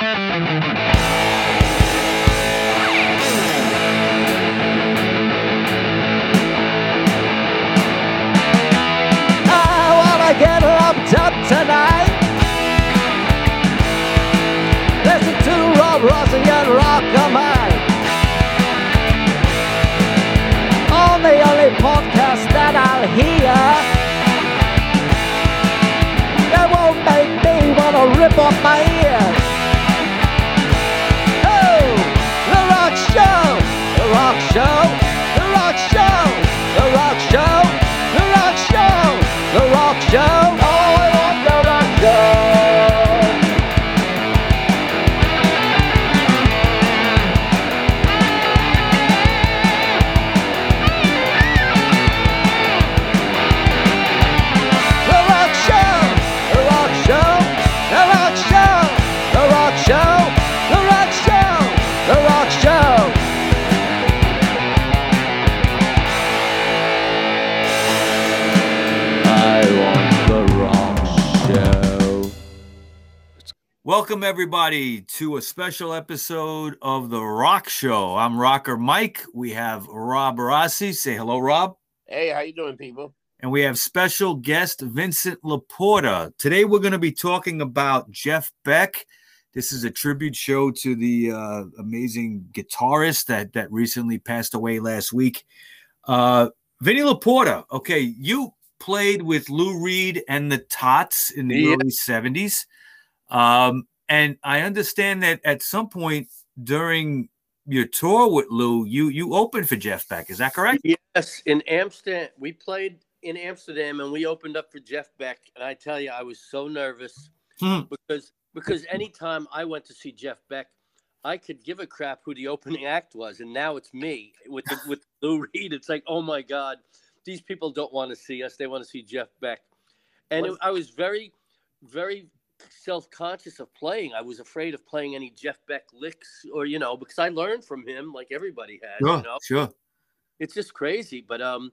Get up tonight. Listen to the only podcast that I'll hear. That won't make me wanna rip off my ears. Welcome, everybody, to a special episode of The Rock Show. I'm Rocker Mike. We have Rob Rossi. Say hello, Rob. Hey, how you doing, people? And we have special guest Vincent Laporta. Today, we're going to be talking about Jeff Beck. This is a tribute show to the uh, amazing guitarist that, that recently passed away last week. Uh, Vinny Laporta. Okay, you played with Lou Reed and the Tots in the Yeah. early 70s. Um, and I understand that at some point during your tour with Lou, you you opened for Jeff Beck. Is that correct? Yes, in Amsterdam, we played in Amsterdam, and we opened up for Jeff Beck. And I tell you, I was so nervous Hmm. because because anytime I went to see Jeff Beck, I could give a crap who the opening act was, and now it's me with the, with Lou Reed. It's like, oh my God, these people don't want to see us; they want to see Jeff Beck. And it, I was very, very self-conscious of playing. I was afraid of playing any Jeff Beck licks, or you know, because I learned from him, like everybody had. Sure, You know, sure. it's just crazy. But um,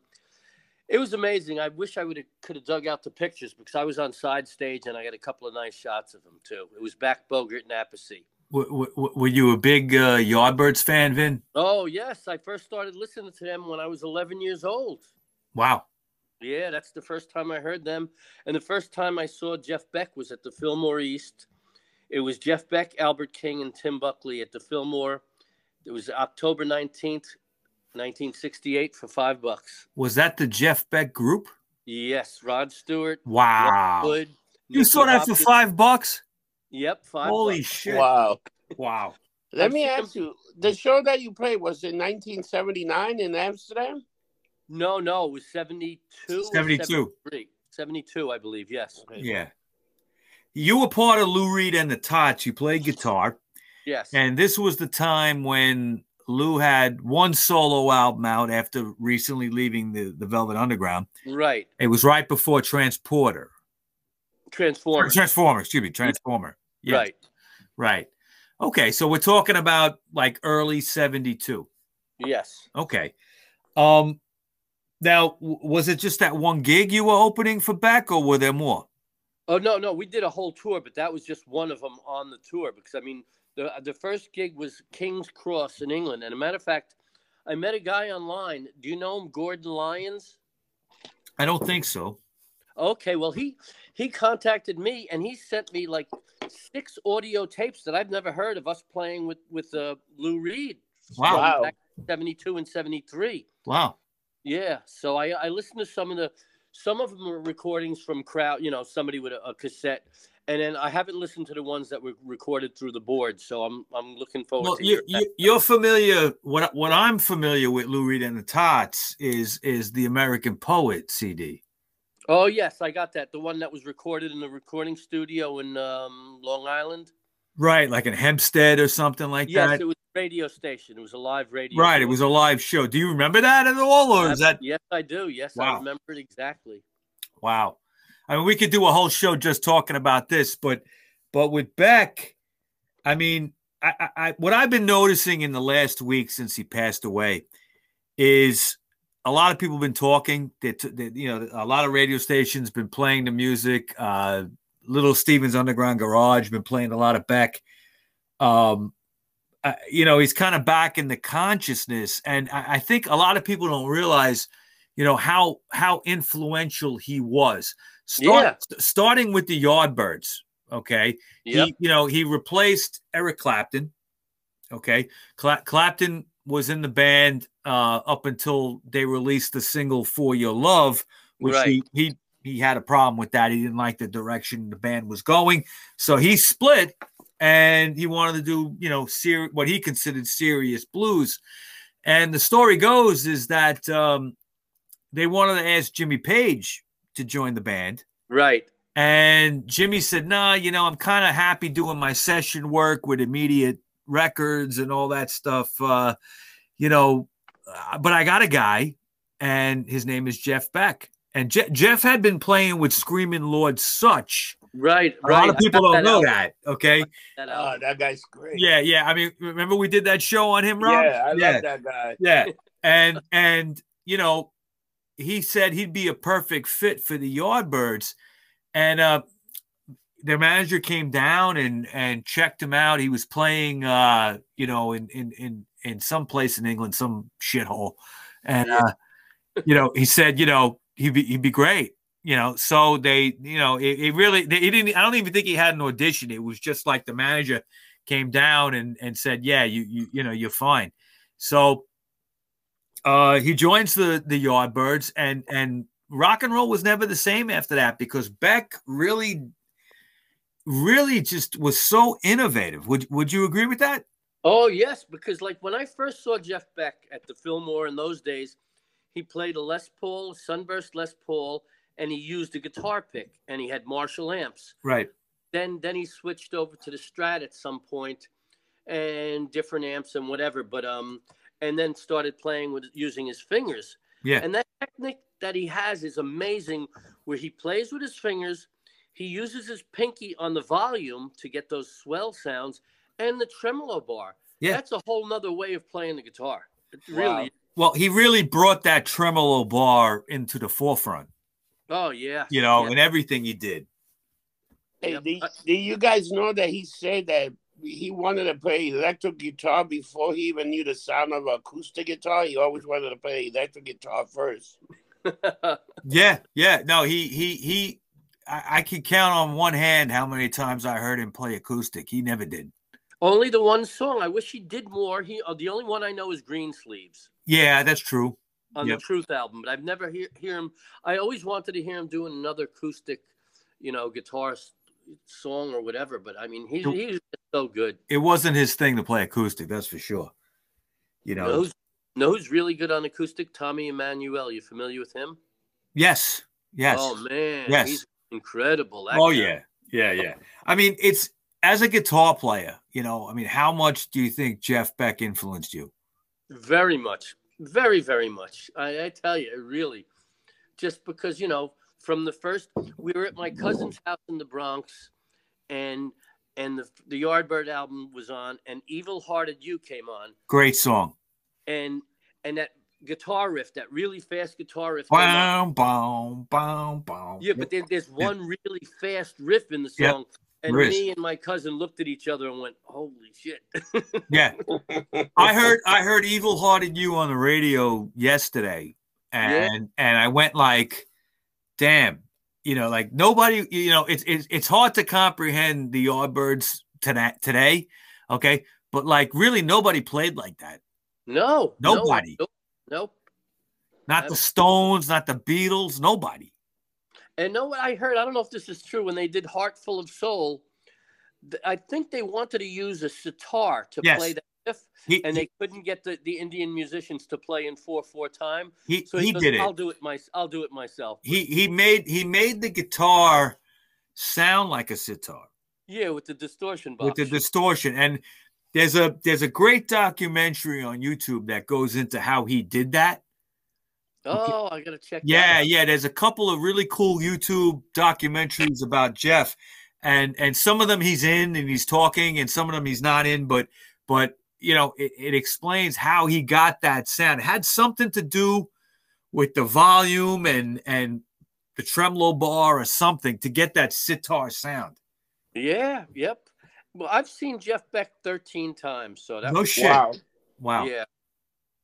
it was amazing. I wish I would have could have dug out the pictures because I was on side stage and I got a couple of nice shots of him too. It was Beck Bogart and Appice. W- w- were you a big uh, Yardbirds fan, Vin? Oh yes, I first started listening to them when I was 11 years old. Wow. Yeah, that's the first time I heard them, and the first time I saw Jeff Beck was at the Fillmore East. It was Jeff Beck, Albert King, and Tim Buckley at the Fillmore. It was October 19th, 1968, for five bucks. Was that the Jeff Beck group? Yes, Rod Stewart. Wow. Wood, You Nicky saw that for five bucks? Yep, five. Holy bucks. shit. Wow. Wow. Let I've me seen ask you, the show that you played was in 1979 in Amsterdam? No, no, it was 72. or 72. 72, I believe, yes. Yeah. You were part of Lou Reed and the Tots. You played guitar. Yes. And this was the time when Lou had one solo album out after recently leaving the, the Velvet Underground. right. It was right before Transporter. Transformers. Transformer, excuse me, Transformer. Yes, Right. Right. Okay, so we're talking about like early 72. Yes. Okay. Um now was it just that one gig you were opening for Beck or were there more? Oh, no, no, we did a whole tour, but that was just one of them on the tour because, I mean, the, the first gig was King's Cross in England. And a matter of fact, I met a guy online. Do you know him, Gordon Lyons? I don't think so. Okay, well he he contacted me and he sent me like six audio tapes that I've never heard of us playing with with uh, Lou Reed. Wow. from Wow. back in Seventy-two and seventy-three. Wow. Yeah, so I I listened to some of the some of them were recordings from crowd, you know, somebody with a, a cassette, and then I haven't listened to the ones that were recorded through the board. So I'm I'm looking forward Well, to you, you, you're familiar. What what I'm familiar with Lou Reed and the Tots is is the American Poet CD. Oh yes, I got that. The one that was recorded in the recording studio in um, Long Island. Right, like in Hempstead or something like yes, that. Yes, it was a radio station. It was a live radio. Right, it was a live show. Do you remember that at all, or is that Yes, I do. Yes, Wow. I remember it exactly. wow? I mean, we could do a whole show just talking about this, but but with Beck, I mean, I, I, I what I've been noticing in the last week since he passed away is a lot of people have been talking. That that, you know, a lot of radio stations been playing the music. Uh, Little Stevens Underground Garage been playing a lot of Beck, um, uh, you know, he's kind of back in the consciousness, and I, I think a lot of people don't realize, you know, how how influential he was. Start, yeah. starting with the Yardbirds. Okay, yep. he, you know, he replaced Eric Clapton. Okay, Cla- Clapton was in the band uh, up until they released the single "For Your Love," which right. he he he had a problem with that. He didn't like the direction the band was going, so he split and he wanted to do you know ser- what he considered serious blues. And the story goes is that um, they wanted to ask Jimmy Page to join the band, right? And Jimmy said, "Nah, you know, I'm kind of happy doing my session work with immediate records and all that stuff. Uh, you know, uh, but I got a guy, and his name is Jeff Beck. And Je- Jeff had been playing with Screaming Lord Sutch. Right, a right. lot of people don't that know that. Okay. That, oh, that guy's great. Yeah, yeah. I mean, remember we did that show on him, Rob? Yeah, I yeah. love that guy. Yeah, and and you know, he said he'd be a perfect fit for the Yardbirds, and uh, their manager came down and and checked him out. He was playing, uh, you know, in in in in some place in England, some shithole, and uh, you know, he said, you know, he'd be he'd be great. You know, so they, you know, it, it really, they, he didn't. I don't even think he had an audition. It was just like the manager came down and and said, yeah, you you you know, you're fine. So uh, he joins the the Yardbirds, and and rock and roll was never the same after that because Beck really really just was so innovative. Would would you agree with that? Oh yes, because like when I first saw Jeff Beck at the Fillmore in those days, he played a Les Paul, Sunburst Les Paul, and he used a guitar pick, and he had Marshall amps. Right. Then then he switched over to the Strat at some point, and different amps and whatever. But um, and then started playing with using his fingers. Yeah. And that technique that he has is amazing, where he plays with his fingers he uses his pinky on the volume to get those swell sounds and the tremolo bar. Yeah. That's a whole nother way of playing the guitar. It wow. Really well, he really brought that tremolo bar into the forefront. Oh yeah. You know, yeah. and everything he did. Hey, yep. do, do you guys know that he said that he wanted to play electric guitar before he even knew the sound of acoustic guitar. He always wanted to play electric guitar first. yeah, yeah. No, he he he I, I can count on one hand how many times I heard him play acoustic. He never did. Only the one song. I wish he did more. He uh, the only one I know is Green Sleeves. Yeah, that's true. On yep. the Truth album, but I've never hear hear him. I always wanted to hear him doing another acoustic, you know, guitar song or whatever. But I mean, he's he's so good. It wasn't his thing to play acoustic, that's for sure. You know, know who's, know who's really good on acoustic? Tommy Emmanuel. You familiar with him? Yes. Yes. Oh man. Yes. He's incredible. oh guy. yeah, yeah, yeah. I mean, it's as a guitar player, you know. I mean, how much do you think Jeff Beck influenced you? Very much, very, very much. I, I tell you, really, just because you know, from the first, we were at my cousin's house in the Bronx, and and the the Yardbird album was on, and Evil Hearted You came on. Great song. And and that guitar riff, that really fast guitar riff. Boom, boom, boom, boom. Yeah, but there, there's one really fast riff in the song. Yep. And me and my cousin looked at each other and went, "Holy shit!" yeah, I heard I heard "Evil Hearted You" on the radio yesterday, and yeah. and I went like, "Damn!" You know, like nobody. You know, it's it's it's hard to comprehend the Yardbirds today. Today, okay, but like really, nobody played like that. No, nobody. No, Nope. Not the Stones, not the Beatles, nobody. And know what I heard? I don't know if this is true. When they did Heart Full of Soul, I think they wanted to use a sitar to yes. play that riff, he, and they couldn't get the, the Indian musicians to play in four four time. He, so he, he goes, did it. I'll do it my I'll do it myself. He he made he made the guitar sound like a sitar. Yeah, with the distortion box. With the distortion, and there's a there's a great documentary on YouTube that goes into how he did that. Oh, I gotta check. Yeah, yeah. There's a couple of really cool YouTube documentaries about Jeff, and and some of them he's in and he's talking, and some of them he's not in. But but you know, it, it explains how he got that sound. It had something to do with the volume and and the tremolo bar or something to get that sitar sound. Yeah. Yep Well, I've seen Jeff Beck 13 times, so that No was shit. Wow. Wow. yeah.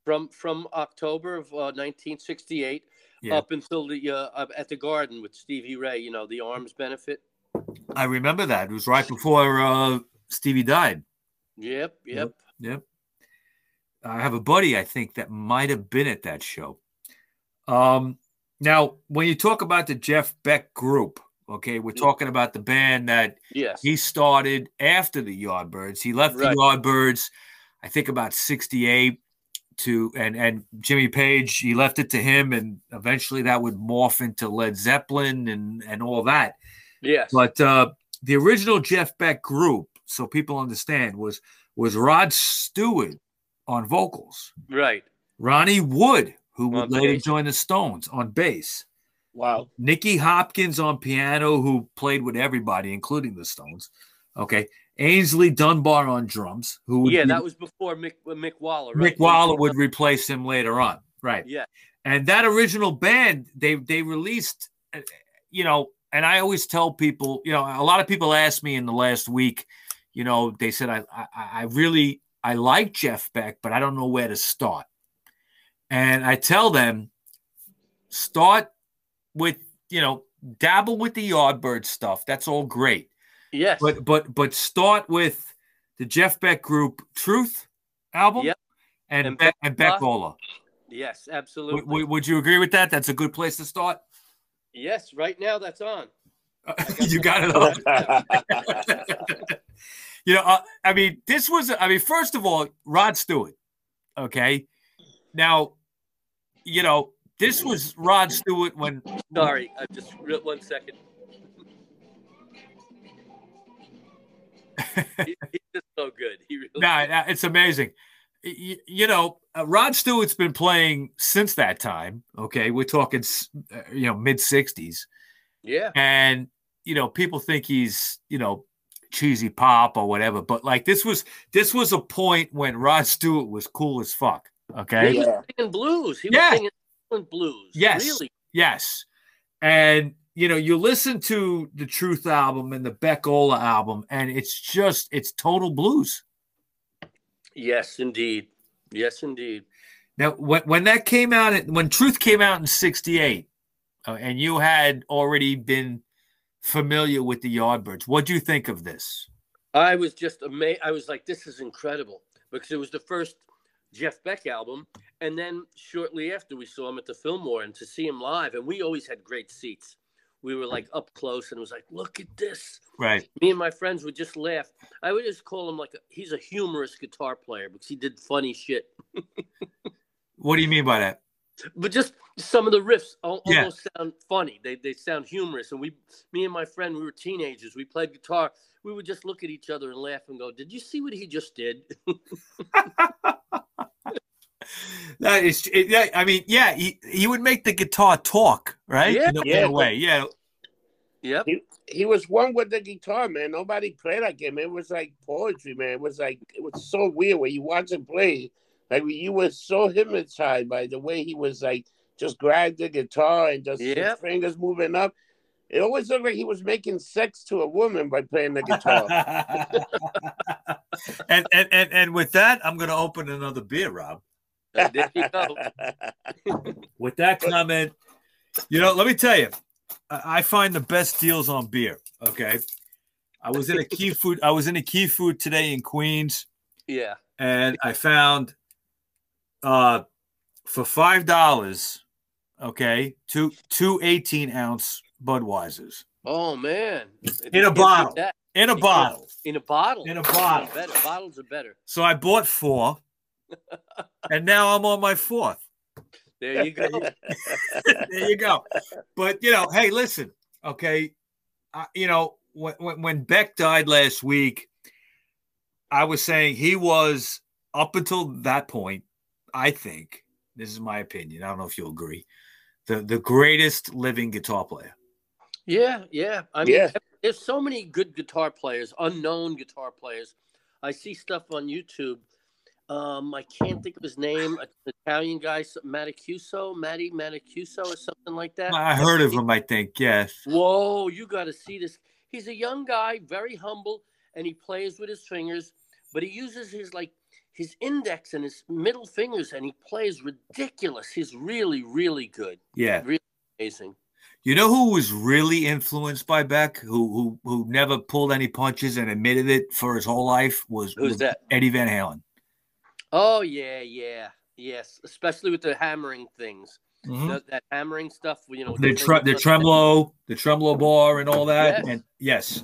From from October of uh, 1968 Yeah. up until the uh, at the Garden with Stevie Ray, you know, the arms benefit. I remember that. It was right before uh, Stevie died. Yep, yep. Yep. I have a buddy, I think, that might have been at that show. Um, now, when you talk about the Jeff Beck group, okay, we're talking about the band that Yes. he started after the Yardbirds. He left Right. the Yardbirds, I think, about '68 to and and Jimmy Page. He left it to him, and eventually that would morph into Led Zeppelin and and all that. yes. But uh, the original Jeff Beck group, so people understand, was was Rod Stewart on vocals, right. Ronnie Wood, who would later join the Stones on bass, Wow. Nicky Hopkins on piano, who played with everybody, including the Stones. Okay, Aynsley Dunbar on drums, who would Yeah, be- that was before Mick uh, Mick Waller. Right? Mick Waller would replace him later on, right? Yeah. And that original band, they they released, uh, you know, and I always tell people, you know, a lot of people asked me in the last week, you know, they said I I, I really I like Jeff Beck, but I don't know where to start. And I tell them, start with you know, dabble with the Yardbird stuff. That's all great, Yes. but but but start with the Jeff Beck group Truth album, Yep. and And Beck and Beck Ola. Yes, absolutely. would, would you agree with that? That's a good place to start. yes, right now that's on. you got it on. you know, uh, I mean, this was, I mean, first of all, Rod Stewart. Okay. Now, you know, this was Rod Stewart when. Sorry, I just one second. he, he's just so good. He really. Nah, nah, it's amazing. Y- You know, uh, Rod Stewart's been playing since that time. Okay. We're talking, uh, you know, mid 60s. Yeah. and you know people think he's you know cheesy pop or whatever but like this was this was a point when rod stewart was cool as fuck okay He was Yeah. singing blues. He Yeah. was singing blues. Yes. Really. yes and you know you listen to the truth album and the beck ola album and it's just it's total blues Yes, indeed. Yes, indeed. now when, when that came out when truth came out in 68 uh, and you had already been familiar with the yardbirds what do you think of this I was just amazed. I was like, this is incredible because it was the first Jeff Beck album. And then shortly after, we saw him at the Fillmore and to see him live. And we always had great seats. We were like up close and it was like, look at this. right Me and my friends would just laugh. I would just call him like, a, he's a humorous guitar player because he did funny shit. what do you mean by that But just some of the riffs al- Yeah. almost sound funny. They, they sound humorous. And we, me and my friend, we were teenagers. We played guitar. We would just look at each other and laugh and go, "Did you see what he just did?" That is, it, yeah. I mean, yeah, he, he would make the guitar talk, right? Yeah. in, a, Yeah. way, yeah. yep. He, he was one with the guitar, man. Nobody played like him. It was like poetry, man. It was like it was so weird when you watch him play. Like you were so hypnotized by the way he was like just grab the guitar and just his Yep. fingers moving up. It always looked like he was making sex to a woman by playing the guitar. and, and and and with that, I'm going to open another beer, Rob. Uh, there you go. With that comment, you know, let me tell you, I, I find the best deals on beer. Okay, I was in a key food. I was in a key food today in Queens. Yeah. and I found uh for five dollars, okay, two two 18 ounce Budweisers Oh man. In a bottle. In a bottle. In a bottle. In a bottle. Better. Bottles are better. So I bought four, and now I'm on my fourth. There you go. there you go. But you know, hey, listen, okay, uh, you know when, when when Beck died last week, I was saying he was up until that point. I think this is my opinion. I don't know if you'll agree. The the greatest living guitar player. Yeah, yeah. I mean, Yeah. there's so many good guitar players, unknown guitar players. I see stuff on YouTube. Um, I can't think of his name. An Italian guy, Matacuso, Matty Matacuso, or something like that. I heard of him. I think yes. Whoa, you got to see this. He's a young guy, very humble, and he plays with his fingers, but he uses his like his index and his middle fingers, and he plays ridiculous. He's really, really good. Yeah, really amazing. You know who was really influenced by Beck, who who who never pulled any punches and admitted it for his whole life was, Who's was that? Eddie Van Halen. Oh yeah, yeah, yes. Especially with the hammering things, Mhm. that, that hammering stuff. You know, The tre- the tremolo, the tremolo bar, and all that. Yes. And yes,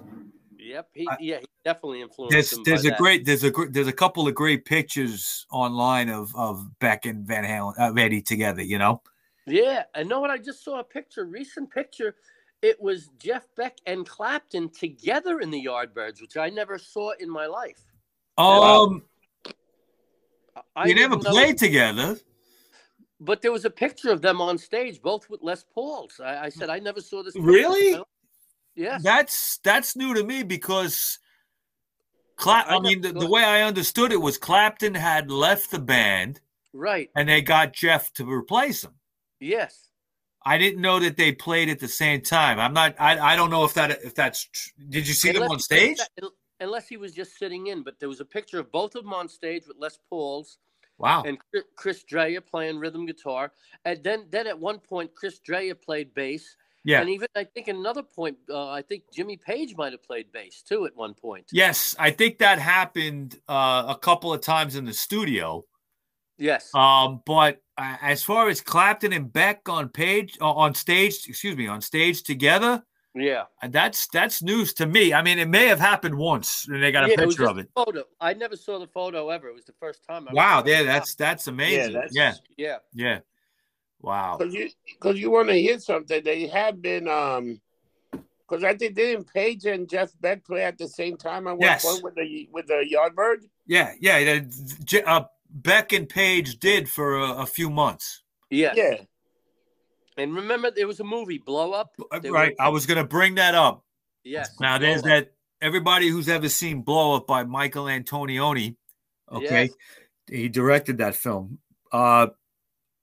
Yep, he, I- yeah, he definitely influenced there's there's a that. great there's a there's a couple of great pictures online of of Beck and Van Halen, uh, Eddie together. You know. Yeah, I know what I just saw a picture, recent picture. It was Jeff Beck and Clapton together in the Yardbirds, which I never saw in my life. Um, I- never didn't know- played together. but there was a picture of them on stage, both with Les Pauls. I, I said I never saw this. picture. Really? Yes. That's that's new to me because Cla- I mean, the, the way I understood it was Clapton had left the band right. and they got Jeff to replace him. Yes. I didn't know that they played at the same time. I'm not. I, I don't know if that if that's. tr- Did you see them Unless- on stage? Unless he was just sitting in, but there was a picture of both of them on stage with Les Pauls Wow. and Chris Dreja playing rhythm guitar, and then then at one point Chris Dreja played bass, Yeah. and even I think another point, uh, I think Jimmy Page might have played bass too at one point. Yes, I think that happened uh, a couple of times in the studio. Yes. Um, but uh, as far as Clapton and Beck on page uh, on stage, excuse me, on stage together, yeah. and that's that's news to me. I mean, it may have happened once, and they got a Yeah, it was picture just of it. a Photo. I never saw the photo ever. It was the first time. I Wow, yeah, that's that's amazing. that's- yeah, yeah. yeah. Wow. Because you, cause you want to hear something. They have been, um, because I think didn't Page and Jeff Beck play at the same time on one Yes. point with the with the Yardbird? Yeah, yeah. the- Uh, Beck and Page did for a, a few months. Yeah, Yeah. And remember, there was a movie, Blow Up. Uh, Right. were- I was going to bring that up. Yes. Now, there's Blow Up. that. Everybody who's ever seen Blow Up by Michael Antonioni, okay, Yes. he directed that film. Uh,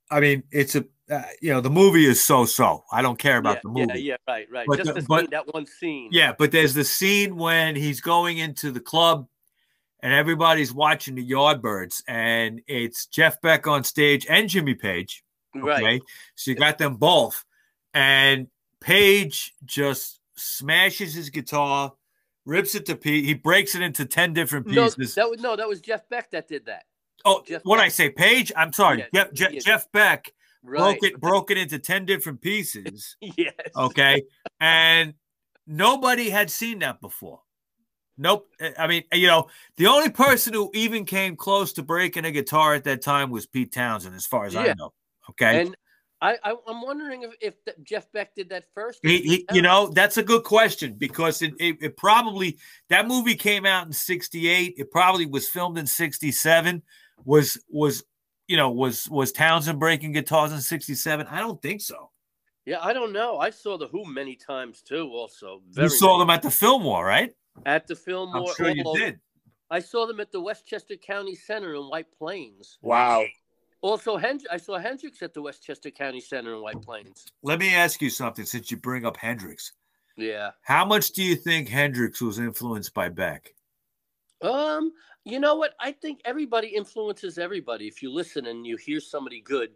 I mean, it's a uh, you know the movie is so so. I don't care about yeah, the movie. Yeah, yeah, right, right. But Just the- the but- scene, that one scene. Yeah, but there's the scene when he's going into the club and everybody's watching the Yardbirds, and it's Jeff Beck on stage and Jimmy Page. Okay. Right. So you got them both. And Page just smashes his guitar, rips it to pieces. He breaks it into 10 different No, pieces. that was no, that was Jeff Beck that did that. oh, Jeff what. I say, Page? I'm sorry. Yeah, Jeff, yeah. Jeff Beck Right. broke it broke it into 10 different pieces. Yes. Okay. and nobody had seen that before. Nope. I mean, you know, the only person who even came close to breaking a guitar at that time was Pete Townshend, as far as I know. Okay. And I, I I'm wondering if, if that Jeff Beck did that first. He, he, you know, that's a good question because it, it, it probably that movie came out in '68. It probably was filmed in '67. Was was you know was was Townshend breaking guitars in '67? I don't think so. Yeah, I don't know. I saw the Who many times too. Also, you saw many. them at the Fillmore, right? at the Fillmore. I'm sure you did. I saw them at the Westchester County Center in White Plains. Wow. Also, Hend- I saw Hendrix at the Westchester County Center in White Plains. Let me ask you something since you bring up Hendrix. Yeah. How much do you think Hendrix was influenced by Beck? Um, you know what? I think everybody influences everybody. If you listen and you hear somebody good,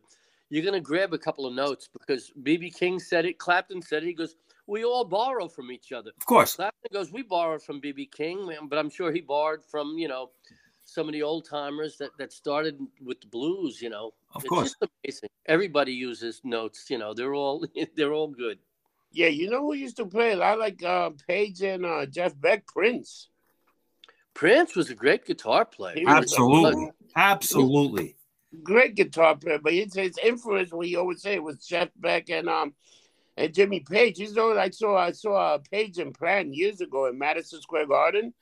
you're gonna grab a couple of notes because BB King said it, Clapton said it. He goes, "We all borrow from each other." Of course. Clapton goes, "We borrowed from BB King, but I'm sure he borrowed from you know some of the old timers that that started with the blues. You know, Of it's course. just amazing. Everybody uses notes. You know, they're all they're all good. Yeah, you know who used to play a lot like uh, Page and uh, Jeff Beck? Prince. Prince was a great guitar player. He was a Absolutely. Absolutely. Great guitar player, but his, his influence, we always say, it was Jeff Beck and um and Jimmy Page. You know, I saw I saw uh, Page and Plant years ago in Madison Square Garden,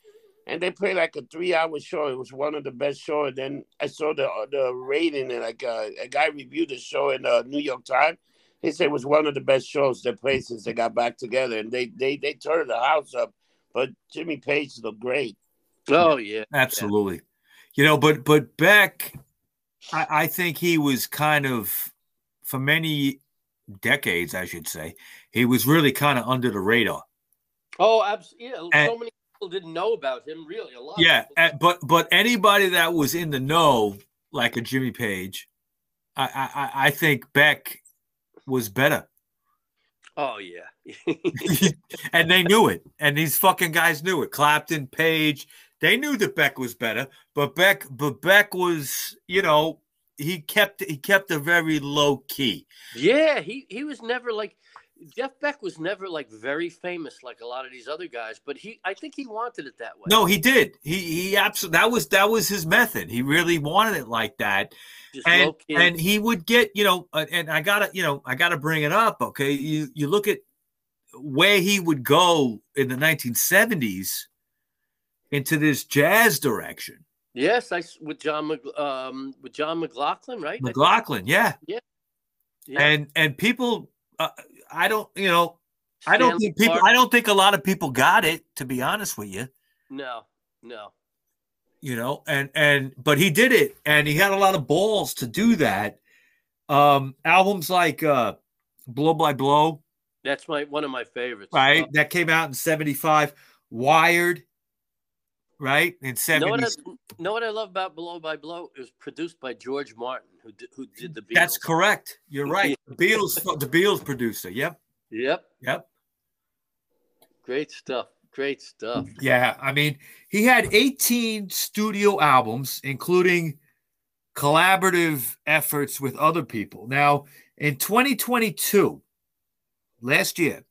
and they played like a three-hour show. It was one of the best shows. And then I saw the the rating, and like uh, a guy reviewed the show in the New York Times. He said it was one of the best shows they played since they got back together, and they they they turned the house up. But Jimmy Page looked great. Oh yeah, Absolutely. You know, but but Beck, I, I think he was kind of for many decades, I should say, he was really kind of under the radar. Oh, absolutely. Yeah, And- so many people didn't know about him. Really, a lot. Yeah, uh, but but anybody that was in the know, like a Jimmy Page, I I, I- I think Beck was better, oh yeah. and they knew it, and these fucking guys knew it. Clapton, Page, they knew that Beck was better, but Beck, but Beck was, you know, he kept he kept a very low key. Yeah, he he was never like Jeff Beck was never like very famous like a lot of these other guys, but he I think he wanted it that way. No, he did. He he absolutely that was that was his method. He really wanted it like that. just and and he would get you know uh, and i gotta you know i gotta bring it up okay you you look at where he would go in the 1970s into this jazz direction yes, I with John um with John McLaughlin, right? Mclaughlin yeah Yeah. and and people uh, i don't you know i don't think people Clarke. i don't think a lot of people got it to be honest with you No, no. you know and and but he did it and he had a lot of balls to do that um albums like uh blow by blow That's my one of my favorites. right? Uh, that came out in 75. Wired, right? In know what, 70s. I, know what I love about Blow by Blow? It was produced by George Martin, who did, who did the Beatles. That's correct. You're right. The Beatles, the Beatles producer. Yep. Yep, Yep. great stuff. Great stuff. Yeah. I mean, he had 18 studio albums, including collaborative efforts with other people. Now, in 2022, last year,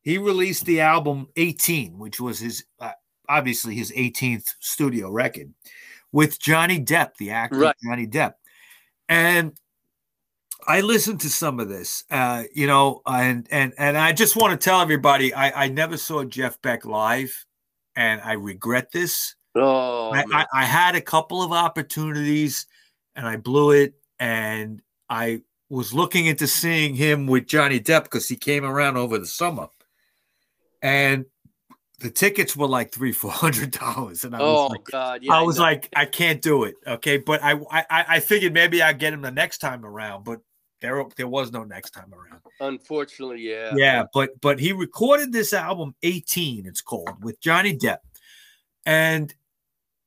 he released the album 18, which was his uh, obviously his 18th studio record with Johnny Depp, the actor Right. Johnny Depp. And I listened to some of this, uh, you know, and and and I just want to tell everybody I, I never saw Jeff Beck live, and I regret this. Oh, I. I, I had a couple of opportunities and I blew it. And I was looking into seeing him with Johnny Depp because he came around over the summer. And the tickets were like three, four hundred dollars. And I was oh like, God, yeah. I was know. like, I can't do it. Okay. But I I, I figured maybe I'd get him the next time around, but there there was no next time around. unfortunately, yeah. Yeah, but but he recorded this album 18, it's called, with Johnny Depp. And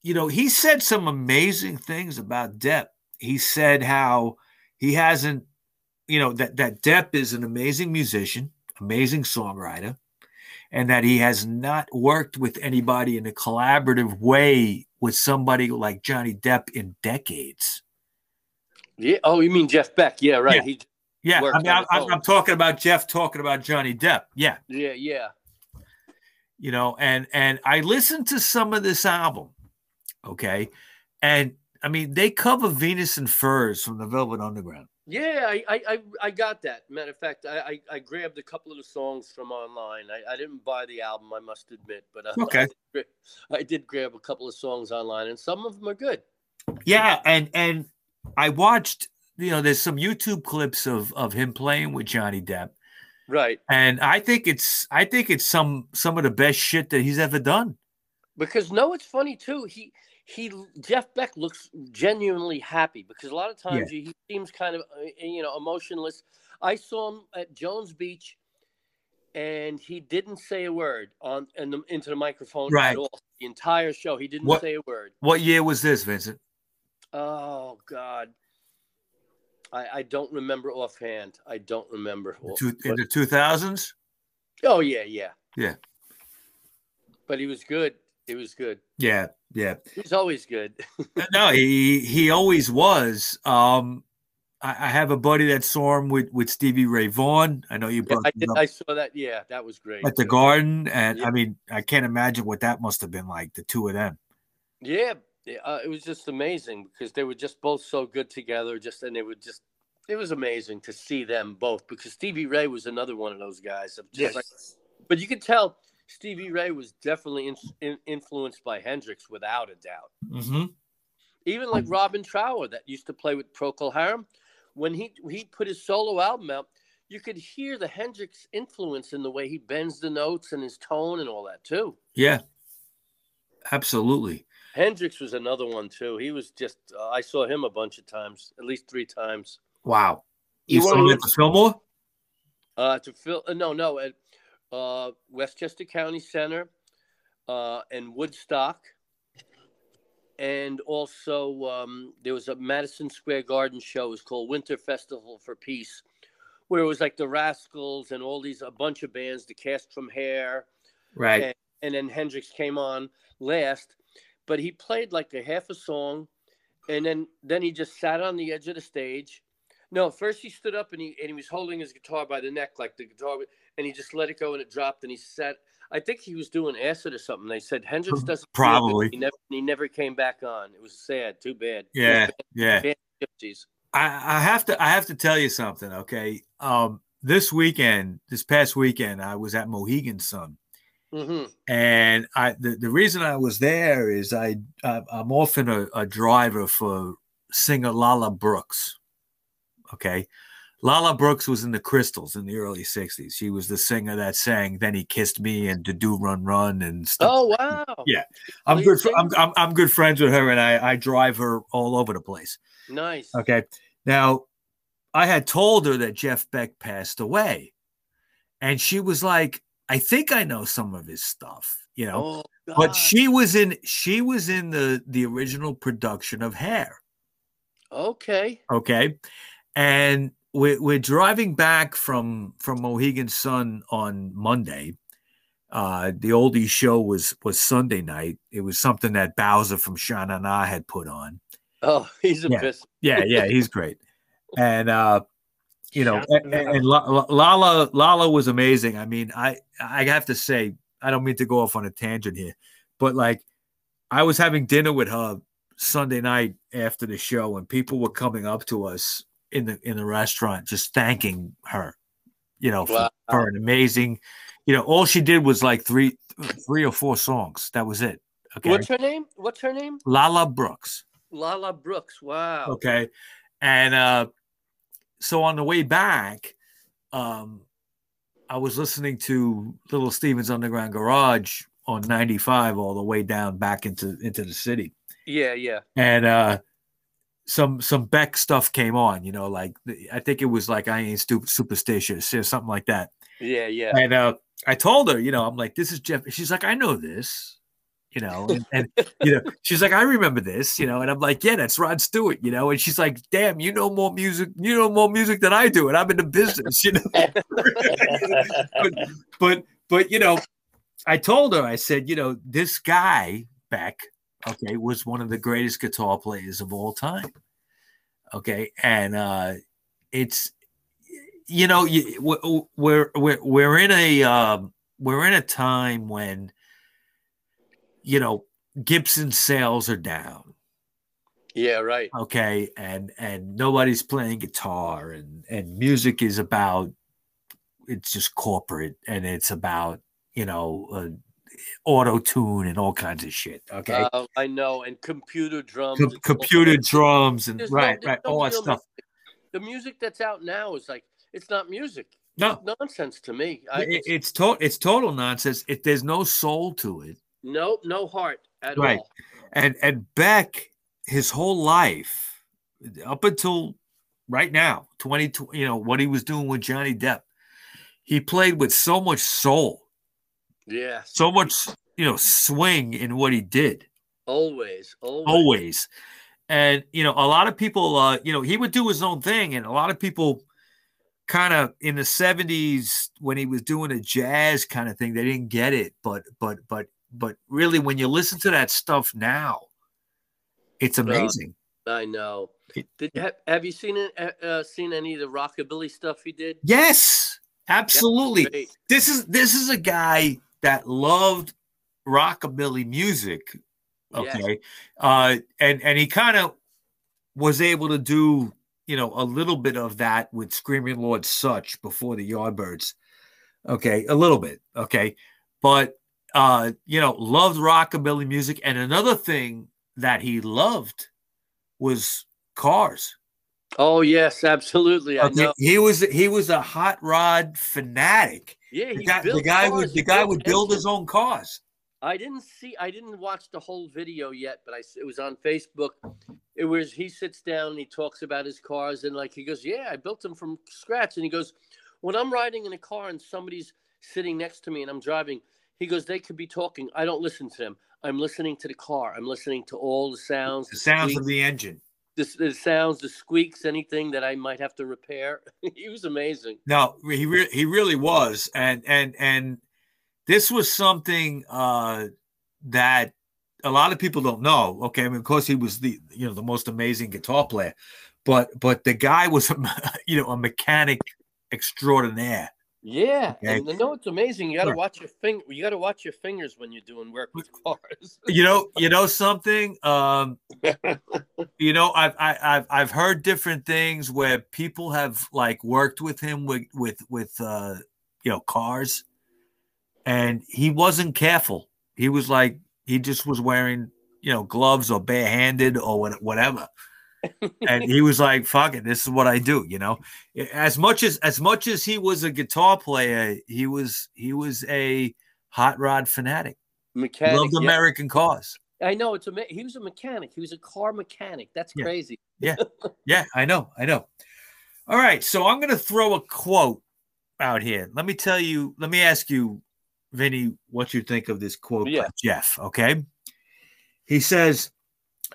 you know, he said some amazing things about Depp. He said how he hasn't, you know, that that Depp is an amazing musician, amazing songwriter, and that he has not worked with anybody in a collaborative way with somebody like Johnny Depp in decades. Yeah. Oh, you mean Jeff Beck? Yeah, right. Yeah. He. Yeah, I mean, I'm, I'm. I'm talking about Jeff talking about Johnny Depp. Yeah, Yeah, yeah. you know and and i listened to some of this album okay and i mean they cover venus and furs from the velvet underground Yeah, I, I, I, I got that. Matter of fact, I, I, I grabbed a couple of the songs from online. I, I didn't buy the album, I must admit, but uh, Okay. I, did, I did grab a couple of songs online, and some of them are good. yeah and and i watched you know there's some youtube clips of of him playing with johnny depp Right, and i think it's i think it's some some of the best shit that he's ever done because no, it's funny too. He he Jeff Beck looks genuinely happy because a lot of times he, he seems kind of uh, you know emotionless. I saw him at Jones Beach, and he didn't say a word on in the, into the microphone Right. at all. The entire show, he didn't What- say a word. what year was this vincent Oh God, I I don't remember offhand. I don't remember. The two, in the 2000s oh yeah, yeah, Yeah. But he was good. He was good. yeah yeah He's always good. no, he he always was. Um, I, I have a buddy that saw him with with Stevie Ray Vaughan. I know you Yeah, brought I, did, I saw that. Yeah, that was great. at the. Garden, and Yeah. I mean, I can't imagine what that must have been like. The two of them. Yeah, yeah, uh, it was just amazing because they were just both so good together. Just and they were just. It was amazing to see them both because Stevie Ray was another one of those guys. Of just Yes. like, but you could tell Stevie Ray was definitely in, in, influenced by Hendrix without a doubt. Mm-hmm. even like Robin Trower that used to play with Procol Harum, when he he put his solo album out, you could hear the Hendrix influence in the way he bends the notes and his tone and all that too. Yeah, absolutely. Hendrix was another one too. He was just uh, I saw him a bunch of times, at least three times. Wow. You You saw him at the Fillmore? Uh, to fill uh, no no at uh, Westchester County Center, uh, and Woodstock, and also um, there was a Madison Square Garden show. It was called Winter Festival for Peace, where it was like the Rascals and all these a bunch of bands, the cast from Hair, Right. and, and then Hendrix came on last, but he played like a half a song, and then then he just sat on the edge of the stage. No, first he stood up and he and he was holding his guitar by the neck, like the guitar, and he just let it go and it dropped, and he sat. I think he was doing acid or something. They said Hendrix doesn't. Probably. He never he never came back on. It was sad. Too bad. Yeah. Yeah. Band gypsies. I, I have to I have to tell you something, okay? Um this weekend, this past weekend, I was at Mohegan Sun. hmm And I the, the reason I was there is I, I I'm often a, a driver for singer Lala Brooks. Okay. Lala Brooks was in the Crystals in the early 60s. She was the singer that sang Then He Kissed Me and Da Doo Ron Ron and stuff. Oh wow. Yeah. I'm good I'm. I'm I'm good friends with her and I I drive her all over the place. Nice. Okay. Now, I had told her that Jeff Beck passed away. And she was like, I think I know some of his stuff, you know. Oh, but she was in she was in the the original production of Hair. Okay. Okay. And we're, we're driving back from from Mohegan Sun on Monday. Uh, the oldie show was was Sunday night. It was something that Bowser from Sha Na Na had put on. Oh, he's a Yeah. piss. Yeah, yeah, he's great. And uh, you know, and, and La- La- Lala Lala was amazing. I mean, I I have to say, I don't mean to go off on a tangent here, but like, I was having dinner with her Sunday night after the show, and people were coming up to us in the in the restaurant just thanking her, you know, for, Wow. for an amazing, you know, all she did was like three three or four songs. That was it. Okay, What's her name? What's her name? Lala Brooks. Lala Brooks. Wow. Okay. And uh so on the way back, um I was listening to Little Steven's Underground Garage on 95 all the way down back into into the city. Yeah, yeah. And uh some some Beck stuff came on, you know, like I think it was like I ain't stupid superstitious or something like that. Yeah, yeah. And uh I told her, you know, I'm like, this is Jeff. She's like, I know this, you know, and, and you know, she's like, I remember this, you know, and I'm like, yeah, that's Rod Stewart, you know, and she's like, damn, you know more music, you know more music than I do, and I'm in the business, you know. but but but you know, I told her, I said, you know, this guy Beck, okay, was one of the greatest guitar players of all time. Okay, and uh it's you know, you, we're, we're we're in a um, we're in a time when you know Gibson sales are down, yeah, right. okay, and and nobody's playing guitar, and and music is about it's just corporate, and it's about you know uh, auto tune and all kinds of shit, okay, Uh, I know. And computer drums. Com- it's all- computer drums and There's right, there's right, no all that stuff. music. The music that's out now is like it's not music. No, It's nonsense to me. I, it, it's to, it's total nonsense. If there's no soul to it. no, no heart at Right. all. and and Beck his whole life up until right now 20 you know what he was doing with Johnny Depp he played with so much soul Yeah, so much you know swing in what he did always, always. always and you know a lot of people uh you know he would do his own thing and a lot of people kind of in the 70s when he was doing a jazz kind of thing they didn't get it but but but but really when you listen to that stuff now it's amazing I know. Did have, have you seen it? uh, Uh, seen any of the rockabilly stuff he did? yes absolutely this is this is a guy that loved rockabilly music Yes. okay uh and and he kind of was able to do you know a little bit of that with screaming lord sutch before the yardbirds okay a little bit okay but uh you know loved rockabilly music and another thing that he loved was cars Oh yes, absolutely. I Okay, know. he was he was a hot rod fanatic Yeah, the guy, the guy would the guy would build his own cars I didn't see. I didn't watch the whole video yet, but I it was on Facebook. It was he sits down and he talks about his cars and like he goes, "Yeah, I built them from scratch." And he goes, "When I'm riding in a car and somebody's sitting next to me and I'm driving." He goes, they could be talking. I don't listen to them. I'm listening to the car. I'm listening to all the sounds, The sounds squeaks, of the engine. The, the sounds, the squeaks, anything that I might have to repair. he was amazing. No, he re- he really was, and and and this was something uh, that a lot of people don't know. Okay, I mean, of course, he was the you know the most amazing guitar player, but but the guy was a you know a mechanic extraordinaire. Yeah, Okay. and no, it's amazing. You got to watch your finger. You got to watch your fingers when you're doing work with cars. You know, you know something. Um, you know, I've I, I've I've heard different things where people have like worked with him with with with uh, you know cars, and he wasn't careful. He was like he just was wearing you know gloves or barehanded or whatever. And he was like, "Fuck it, this is what I do." You know, as much as as much as he was a guitar player, he was he was a hot rod fanatic. Mechanic. loved yeah. American cars. I know it's a. He was a mechanic. He was a car mechanic. That's Yeah. crazy. Yeah, yeah, I know, I know. All right, so I'm going to throw a quote out here. Let me tell you. Let me ask you, Vinny, what you think of this quote by Yeah. Jeff. Okay, he says,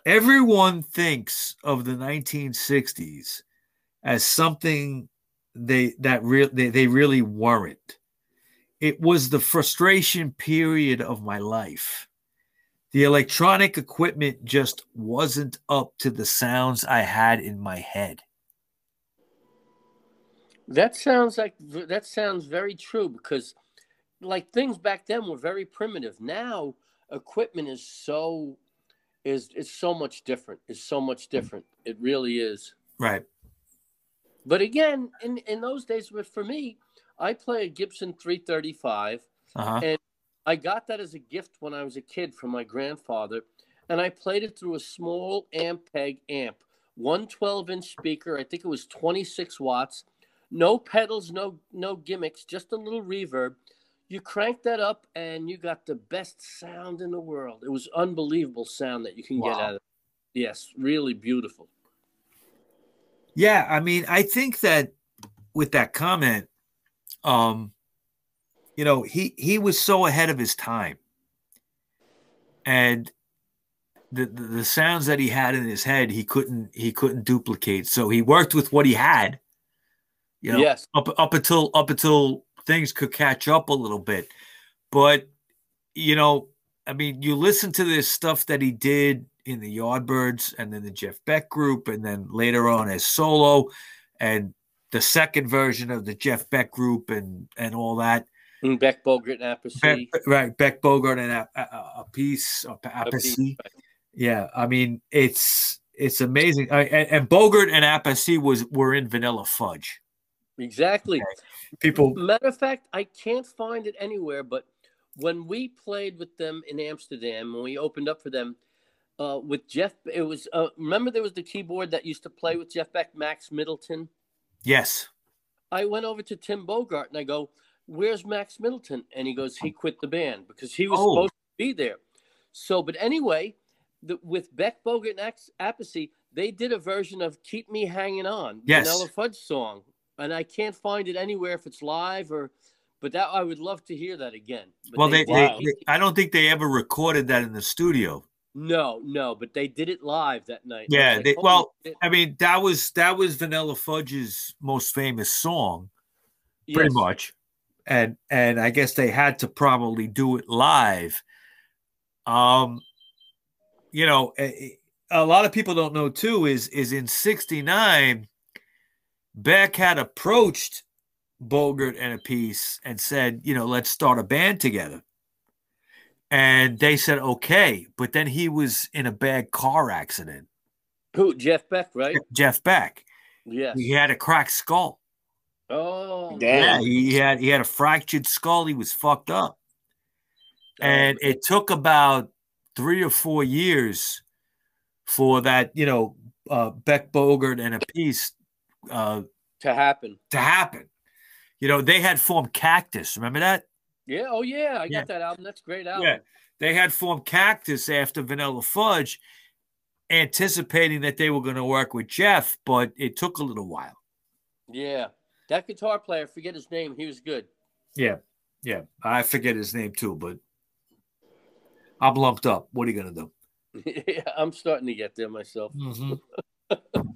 "Everyone thinks of the 1960s as something they that real they, they really weren't. It was the frustration period of my life." The electronic equipment just wasn't up to the sounds I had in my head. That sounds like that sounds very true because, like things back then were very primitive. Now equipment is so is it's so much different. It's so much different. It really is. Right. But again, in in those days, but for me, I play a Gibson 335. Uh-huh. I got that as a gift when I was a kid from my grandfather, and I played it through a small Ampeg amp, one 12 inch speaker. I think it was 26 watts, no pedals, no no gimmicks, just a little reverb. You crank that up, and you got the best sound in the world. It was unbelievable sound that you can get out of it. Yes, really beautiful. Yeah, I mean, I think that with that comment, um, you know, he he was so ahead of his time, and the, the the sounds that he had in his head, he couldn't he couldn't duplicate. So he worked with what he had, you know, yes, up up until up until things could catch up a little bit. But you know, I mean, you listen to this stuff that he did in the Yardbirds and then the Jeff Beck group, and then later on as solo, and the second version of the Jeff Beck group and and all that. and Beck Bogert and Appice. right, Beck Bogart and a, a, a piece, a, a Appice. Yeah, I mean, it's it's amazing. I, and, and Bogart and Appice was were in Vanilla Fudge. Exactly. People, Matter of fact, I can't find it anywhere, but when we played with them in Amsterdam, when we opened up for them, uh, with Jeff, it was uh, remember there was the keyboard that used to play with Jeff Beck, Max Middleton. yes, I went over to Tim Bogert and I go, "Where's Max Middleton?" And he goes, "He quit the band because he was Oh. supposed to be there." So, but anyway, the, with Beck Bogart and Ax- Appice, they did a version of "Keep Me Hanging On," Yes. Vanilla Fudge song, and I can't find it anywhere if it's live or. But that I would love to hear that again. But well, they, did- they, I don't think they ever recorded that in the studio. no, no, but they did it live that night. Yeah, was they- "Holy well, shit." I mean, that was that was Vanilla Fudge's most famous song, pretty Yes. much, and and I guess they had to probably do it live. Um, you know, a, a lot of people don't know too is is in '69, Beck had approached Bogart and Appice and said, you know, let's start a band together. And they said okay, but then he was in a bad car accident. Who? Jeff Beck, right? Jeff Beck. Yes. He had a cracked skull. Oh, Damn. Yeah, he had he had a fractured skull. He was fucked up, and it took about three or four years for that, you know, uh, Beck Bogart and a piece uh, to happen. to happen. You know, they had formed Cactus. Remember that? Yeah. Oh, yeah. I Yeah. got that album. That's a great album. Yeah. They had formed Cactus after Vanilla Fudge, anticipating that they were going to work with Jeff, but it took a little while. Yeah. That guitar player, forget his name. He was good. Yeah. Yeah, I forget his name too, but I'm lumped up. What are you gonna do? yeah, I'm starting to get there myself. Mm-hmm.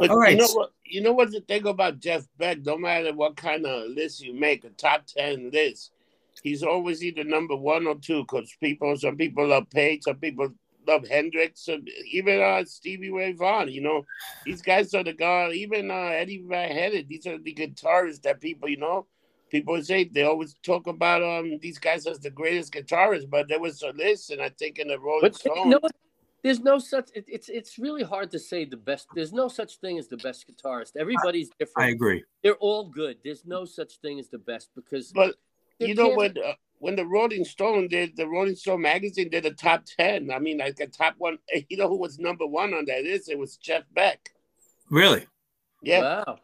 But All right. you know what? You know what the thing about Jeff Beck? No matter what kind of list you make, a top ten list, he's always either number one or two. Because people, some people love Page, some people love Hendrix, some, even uh, Stevie Ray Vaughan. You know, these guys are the guys. Even uh, Eddie Van Halen. These are the guitarists that people, you know, people say they always talk about um these guys as the greatest guitarists. But there was a list, and I think in the Rolling Stones. you know? There's no such. It, it's it's really hard to say the best. There's no such thing as the best guitarist. Everybody's different. I agree. They're all good. There's no such thing as the best because But you know when uh, when the Rolling Stone did the Rolling Stone magazine did a top ten. I mean, like a top one. You know who was number one on that is? It was Jeff Beck. Really, Yeah, Wow.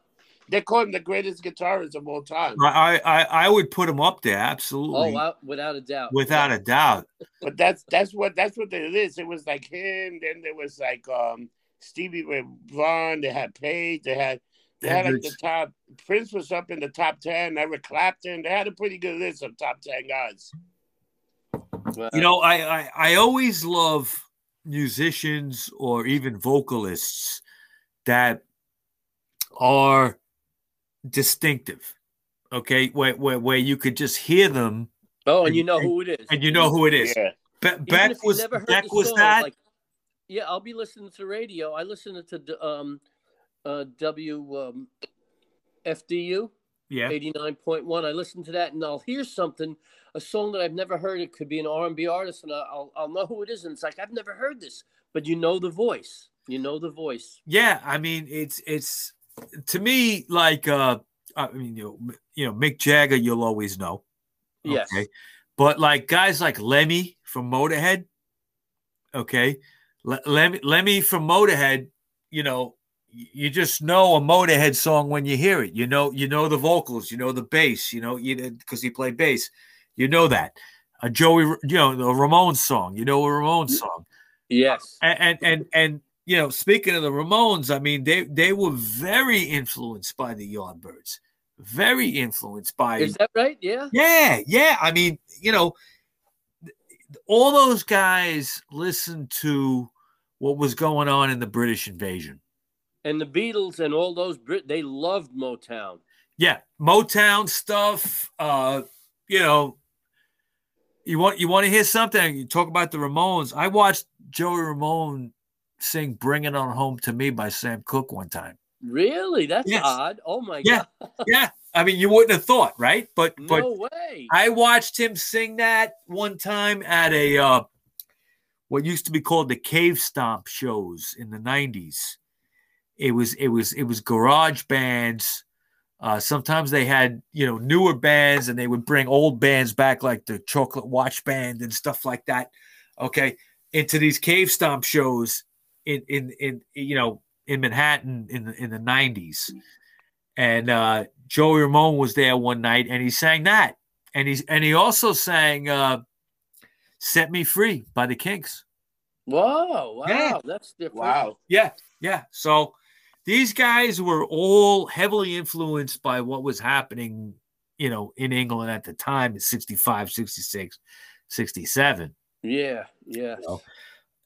They call him the greatest guitarist of all time. I I I would put him up there Oh, absolutely, wow, without a doubt. without a doubt. But that's that's what that's what it is. It was like him. Then there was like um Stevie Ray Vaughan. They had Page. They had they had like the Hendrix. top. Prince was up in the top ten. Eric Clapton. They had a pretty good list of top ten guys. Wow. You know, I, I I always love musicians or even vocalists that are distinctive. Okay, where where, where you could just hear them oh, and you know who it is. and you know who it is. Yeah. Be- Beck was never Beck was song, that. like, yeah, I'll be listening to radio. I listen to d- um, uh, W um, FDU yeah, eighty nine point one. I listen to that, and I'll hear something, a song that I've never heard. It could be an R and B artist, and I'll I'll know who it is, and it's like I've never heard this, but you know the voice. You know the voice. yeah. I mean, it's it's to me like uh, I mean, you know, you know, Mick Jagger, you'll always know. Yes. Okay. But like guys like Lemmy from Motorhead, okay, Le- Lemmy, Lemmy from Motorhead, you know, you just know a Motorhead song when you hear it. You know, you know the vocals, you know the bass, you know, you because he played bass, you know that. A Joey, you know, the Ramones song, you know a Ramones song, Yes. and and and, and you know, speaking of the Ramones, I mean, they they were very influenced by the Yardbirds, very influenced by Is that right? Yeah. yeah, yeah. I mean, you know, all those guys listened to what was going on in the British invasion. And the Beatles and all those Brit, they loved Motown. Yeah, Motown stuff. Uh, you know, you want you want to hear something? You talk about the Ramones. I watched Joey Ramone sing "Bring It On Home to Me" by Sam Cooke one time. Really? That's Yes. odd. Oh my Yeah. god. Yeah, I mean, you wouldn't have thought, right? But but No way. I watched him sing that one time at a uh, what used to be called the Cavestomp shows in the '90s. It was it was it was garage bands. Uh, sometimes they had you know newer bands, and they would bring old bands back, like the Chocolate Watch Band and stuff like that. Okay, into these Cavestomp shows in in in you know in Manhattan in the in the '90s, and uh, Joey Ramone was there one night, and he sang that and he's and he also sang uh set me free by the kinks Whoa. Wow. Yeah. That's different. Wow. yeah yeah so these guys were all heavily influenced by what was happening you know in england at the time in 65 66 67 Yeah. Yeah. know.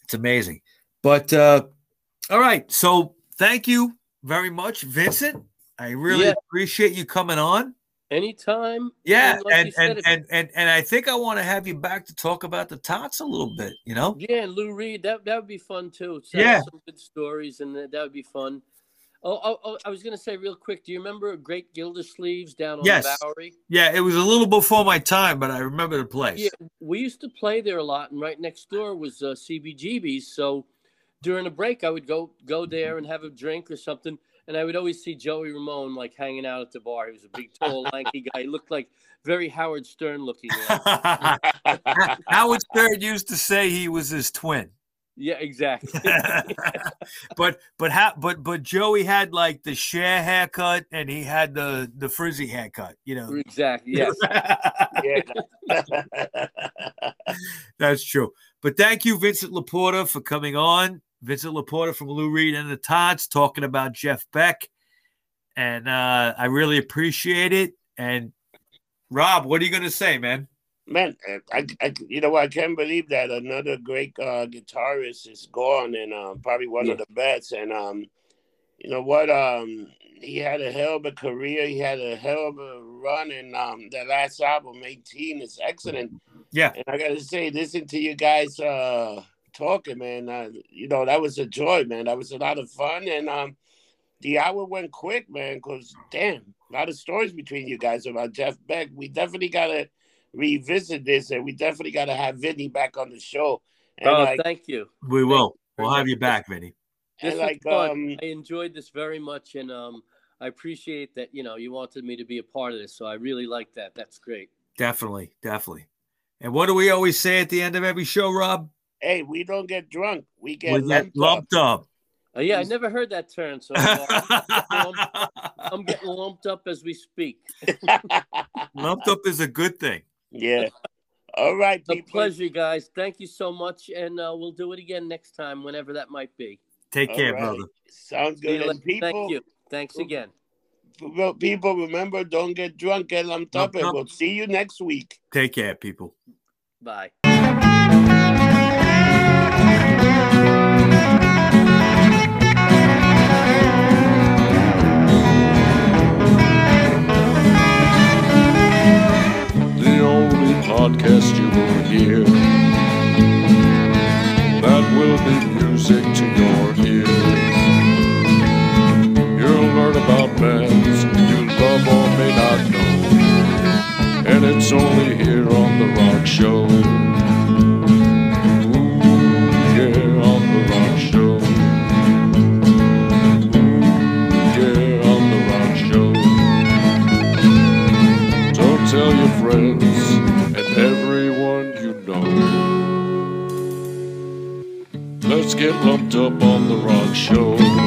it's amazing but uh all right so thank you very much vincent i really Yeah. appreciate you coming on Anytime. yeah like and you and, and and and i think i want to have you back to talk about the tots a little bit you know Yeah, and Lou Reed, that that would be fun too. So Yeah. some good stories, and that, that would be fun. Oh, oh, oh, I was gonna say real quick. Do you remember Great Gildersleeves down on Yes. Bowery? Yeah, it was a little before my time, but I remember the place. Yeah, we used to play there a lot, and right next door was uh, CBGB's. So during a break, I would go go there and have a drink or something, and I would always see Joey Ramone like hanging out at the bar. He was a big, tall, lanky guy. He looked like very Howard Stern looking. Like. Howard Stern used to say he was his twin. yeah, exactly. but but ha- but but Joey had like the Cher haircut and he had the the frizzy haircut, you know. exactly. Yes. Yeah. That's true. But thank you, Vincent Laporta, for coming on. Vincent Laporta from Lou Reed and the Tots talking about Jeff Beck. And uh, I really appreciate it. And Rob, what are you gonna say, man? Man, I, I, you know, I can't believe that another great uh, guitarist is gone, and um, probably one Yeah. of the best. And um, you know what? Um, he had a hell of a career. He had a hell of a run, and um, the last album, 18, is excellent. Yeah. And I gotta say, listen to you guys uh, talking, man. Uh, you know, that was a joy, man. That was a lot of fun, and um, the hour went quick, man. Because damn, a lot of stories between you guys about Jeff Beck. We definitely gotta revisit this, and we definitely got to have Vinny back on the show. And oh, like, thank you. We will. We'll have you back, Vinny. This and like, fun. um, I enjoyed this very much, and um, I appreciate that. You know, you wanted me to be a part of this, so I really like that. That's great. Definitely, definitely. And what do we always say at the end of every show, Rob? Hey, we don't get drunk, we get We get lumped up. lumped up. Uh, yeah, I never heard that term, so uh, I'm getting lumped up as we speak. lumped up is a good thing. yeah. All right, It's a pleasure, guys. Thank you so much, and uh, we'll do it again next time, whenever that might be. Take All care, right. brother. Sounds See you good. And people, Thank you. Thanks again. people, people, remember, don't get drunk, get lumped up, Lumped and up. we'll see you next week. Take care, people. Bye. Podcast you will hear that will be music to your ears. You'll learn about bands you love or may not know, and it's only here on the Rock Show. Get lumped up on the rock show.